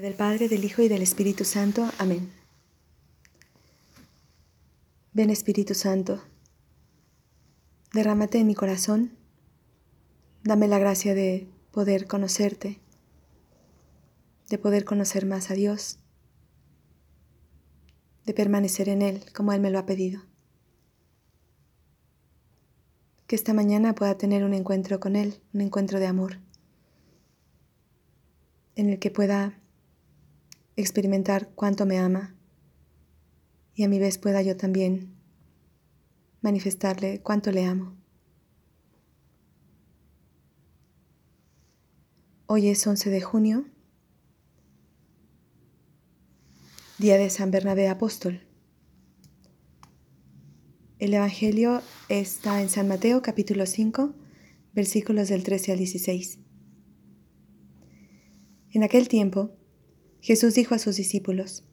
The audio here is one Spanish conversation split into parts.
Del Padre, del Hijo y del Espíritu Santo. Amén. Ven Espíritu Santo, derrámate en mi corazón, dame la gracia de poder conocerte, de poder conocer más a Dios, de permanecer en Él como Él me lo ha pedido. Que esta mañana pueda tener un encuentro con Él, un encuentro de amor, en el que pueda experimentar cuánto me ama y a mi vez pueda yo también manifestarle cuánto le amo. Hoy es 11 de junio, día de San Bernabé Apóstol. El Evangelio está en San Mateo capítulo 5, versículos del 13 al 16. En aquel tiempo, Jesús dijo a sus discípulos,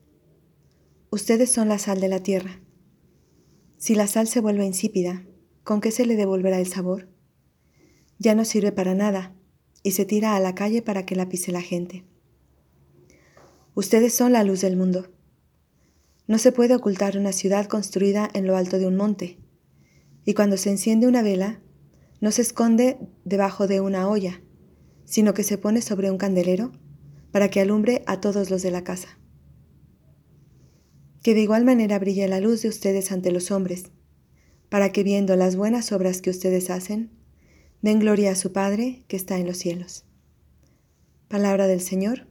Ustedes son la sal de la tierra. Si la sal se vuelve insípida, ¿con qué se le devolverá el sabor? Ya no sirve para nada y se tira a la calle para que la pise la gente. Ustedes son la luz del mundo. No se puede ocultar una ciudad construida en lo alto de un monte, y cuando se enciende una vela, no se esconde debajo de una olla, sino que se pone sobre un candelero para que alumbre a todos los de la casa. Que de igual manera brille la luz de ustedes ante los hombres, para que viendo las buenas obras que ustedes hacen, den gloria a su Padre que está en los cielos. Palabra del Señor.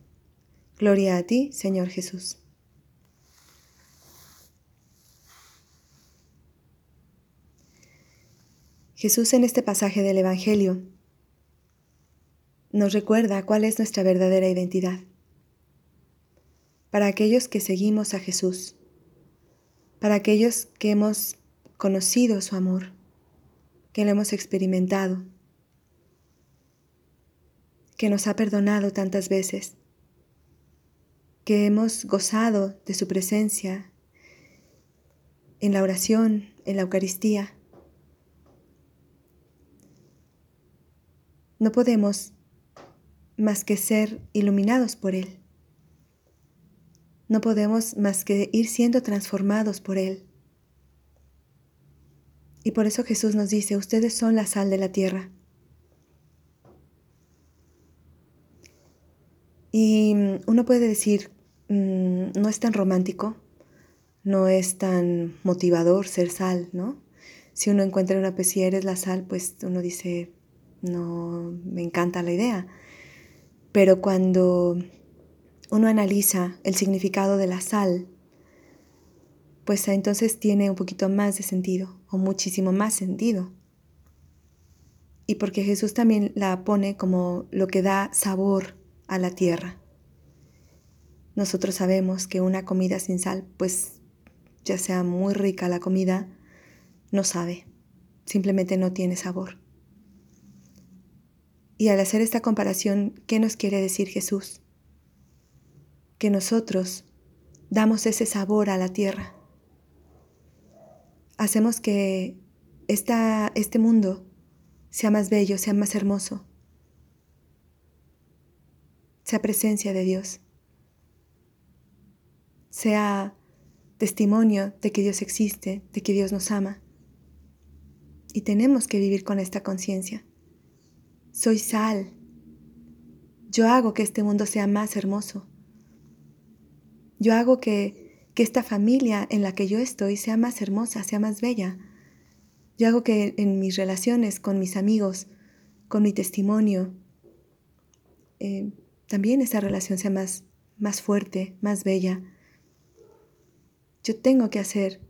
Gloria a ti, Señor Jesús. Jesús en este pasaje del Evangelio nos recuerda cuál es nuestra verdadera identidad. Para aquellos que seguimos a Jesús, para aquellos que hemos conocido su amor, que lo hemos experimentado, que nos ha perdonado tantas veces, que hemos gozado de su presencia en la oración, en la Eucaristía. No podemos más que ser iluminados por Él. No podemos más que ir siendo transformados por Él. Y por eso Jesús nos dice, ustedes son la sal de la tierra. Y uno puede decir, mm, no es tan romántico, no es tan motivador ser sal, ¿no? Si uno encuentra una si eres la sal, pues uno dice, no, me encanta la idea. Pero cuando uno analiza el significado de la sal, pues entonces tiene un poquito más de sentido o muchísimo más sentido. Y porque Jesús también la pone como lo que da sabor a la tierra. Nosotros sabemos que una comida sin sal, pues ya sea muy rica la comida, no sabe, simplemente no tiene sabor. Y al hacer esta comparación, ¿qué nos quiere decir Jesús? Que nosotros damos ese sabor a la tierra. Hacemos que esta, este mundo sea más bello, sea más hermoso, sea presencia de Dios, sea testimonio de que Dios existe, de que Dios nos ama. Y tenemos que vivir con esta conciencia. Soy sal. Yo hago que este mundo sea más hermoso. Yo hago que, que esta familia en la que yo estoy sea más hermosa, sea más bella. Yo hago que en mis relaciones con mis amigos, con mi testimonio, eh, también esa relación sea más, más fuerte, más bella. Yo tengo que hacer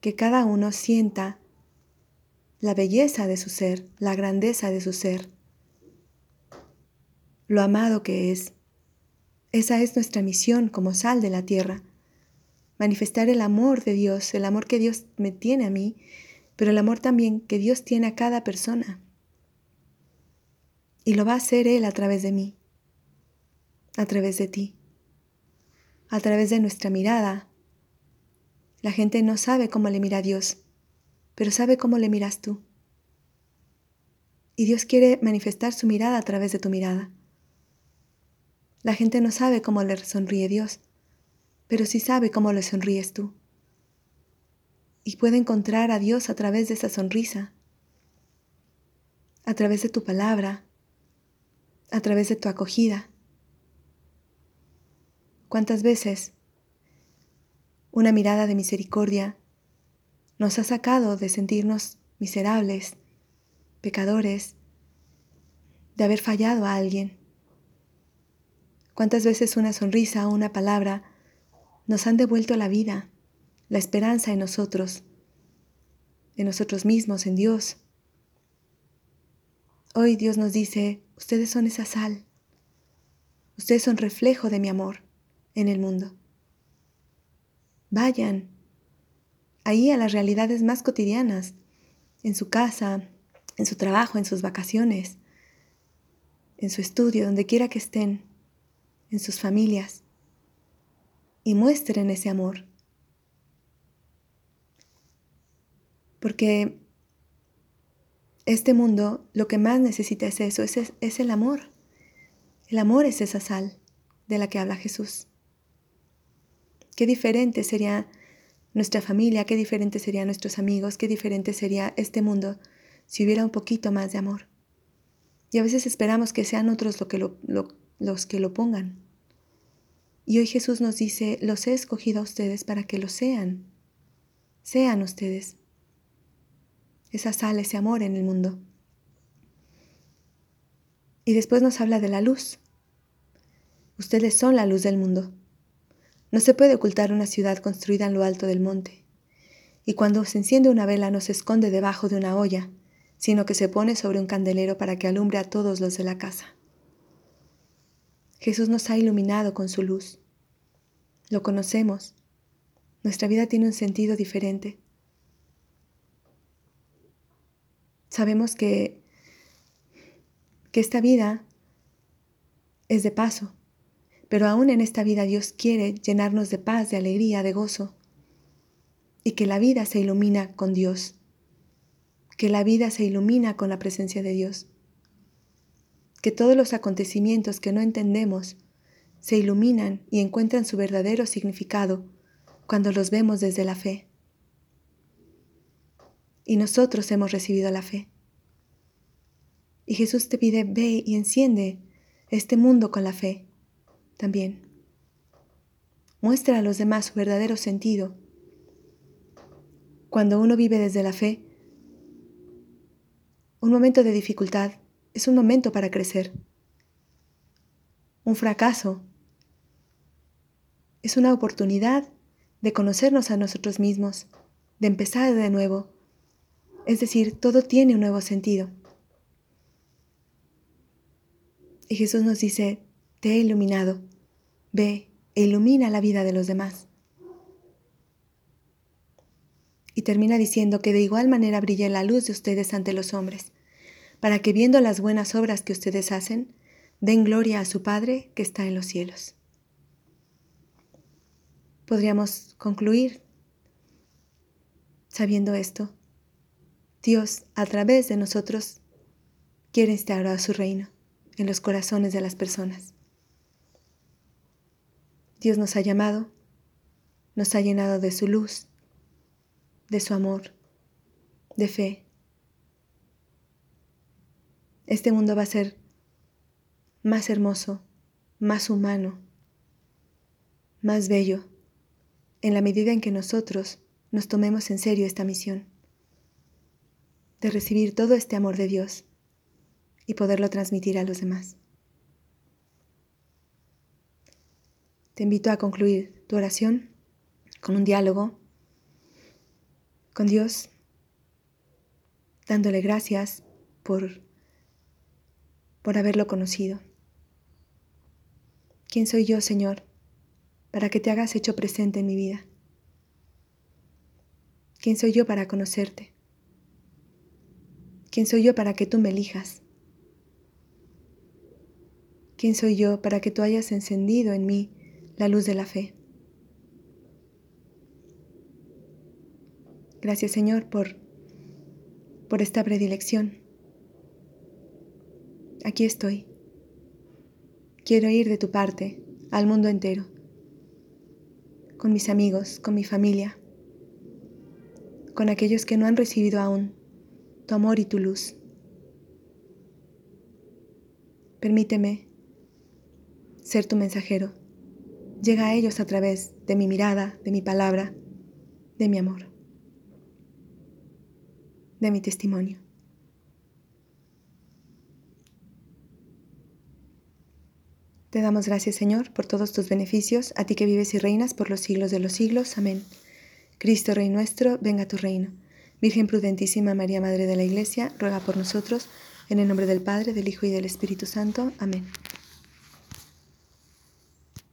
que cada uno sienta la belleza de su ser, la grandeza de su ser, lo amado que es. Esa es nuestra misión como sal de la tierra, manifestar el amor de Dios, el amor que Dios me tiene a mí, pero el amor también que Dios tiene a cada persona. Y lo va a hacer Él a través de mí, a través de ti, a través de nuestra mirada. La gente no sabe cómo le mira a Dios, pero sabe cómo le miras tú. Y Dios quiere manifestar su mirada a través de tu mirada. La gente no sabe cómo le sonríe Dios, pero sí sabe cómo le sonríes tú. Y puede encontrar a Dios a través de esa sonrisa, a través de tu palabra, a través de tu acogida. ¿Cuántas veces una mirada de misericordia nos ha sacado de sentirnos miserables, pecadores, de haber fallado a alguien? ¿Cuántas veces una sonrisa o una palabra nos han devuelto la vida, la esperanza en nosotros, en nosotros mismos, en Dios? Hoy Dios nos dice, ustedes son esa sal, ustedes son reflejo de mi amor en el mundo. Vayan ahí a las realidades más cotidianas, en su casa, en su trabajo, en sus vacaciones, en su estudio, donde quiera que estén en sus familias y muestren ese amor. Porque este mundo lo que más necesita es eso, es, es, el amor. El amor es esa sal de la que habla Jesús. Qué diferente sería nuestra familia, qué diferente serían nuestros amigos, qué diferente sería este mundo si hubiera un poquito más de amor. Y a veces esperamos que sean otros los que lo pongan. Y hoy Jesús nos dice, los he escogido a ustedes para que lo sean. Sean ustedes. Esa sal, ese amor en el mundo. Y después nos habla de la luz. Ustedes son la luz del mundo. No se puede ocultar una ciudad construida en lo alto del monte. Y cuando se enciende una vela no se esconde debajo de una olla, sino que se pone sobre un candelero para que alumbre a todos los de la casa. Jesús nos ha iluminado con su luz. Lo conocemos. Nuestra vida tiene un sentido diferente. Sabemos que, que esta vida es de paso, pero aún en esta vida Dios quiere llenarnos de paz, de alegría, de gozo, y que la vida se ilumina con Dios, que la vida se ilumina con la presencia de Dios que todos los acontecimientos que no entendemos se iluminan y encuentran su verdadero significado cuando los vemos desde la fe. Y nosotros hemos recibido la fe. Y Jesús te pide, ve y enciende este mundo con la fe también. Muestra a los demás su verdadero sentido. Cuando uno vive desde la fe, un momento de dificultad es un momento para crecer. Un fracaso es una oportunidad de conocernos a nosotros mismos, de empezar de nuevo. Es decir, todo tiene un nuevo sentido. Y Jesús nos dice, te he iluminado, ve e ilumina la vida de los demás. Y termina diciendo que de igual manera brille la luz de ustedes ante los hombres para que viendo las buenas obras que ustedes hacen, den gloria a su Padre que está en los cielos. Podríamos concluir sabiendo esto. Dios, a través de nosotros, quiere instaurar su reino en los corazones de las personas. Dios nos ha llamado, nos ha llenado de su luz, de su amor, de fe, este mundo va a ser más hermoso, más humano, más bello, en la medida en que nosotros nos tomemos en serio esta misión de recibir todo este amor de Dios y poderlo transmitir a los demás. Te invito a concluir tu oración con un diálogo con Dios, dándole gracias por por haberlo conocido. ¿Quién soy yo, Señor, para que te hagas hecho presente en mi vida? ¿Quién soy yo para conocerte? ¿Quién soy yo para que tú me elijas? ¿Quién soy yo para que tú hayas encendido en mí la luz de la fe? Gracias Señor por, por esta predilección aquí estoy. Quiero ir de tu parte al mundo entero, con mis amigos, con mi familia, con aquellos que no han recibido aún tu amor y tu luz. Permíteme ser tu mensajero. Llega a ellos a través de mi mirada, de mi palabra, de mi amor, de mi testimonio. Te damos gracias, Señor, por todos tus beneficios, a ti que vives y reinas por los siglos de los siglos. Amén. Cristo, Rey nuestro, venga a tu reino. Virgen prudentísima María, Madre de la Iglesia, ruega por nosotros, en el nombre del Padre, del Hijo y del Espíritu Santo. Amén.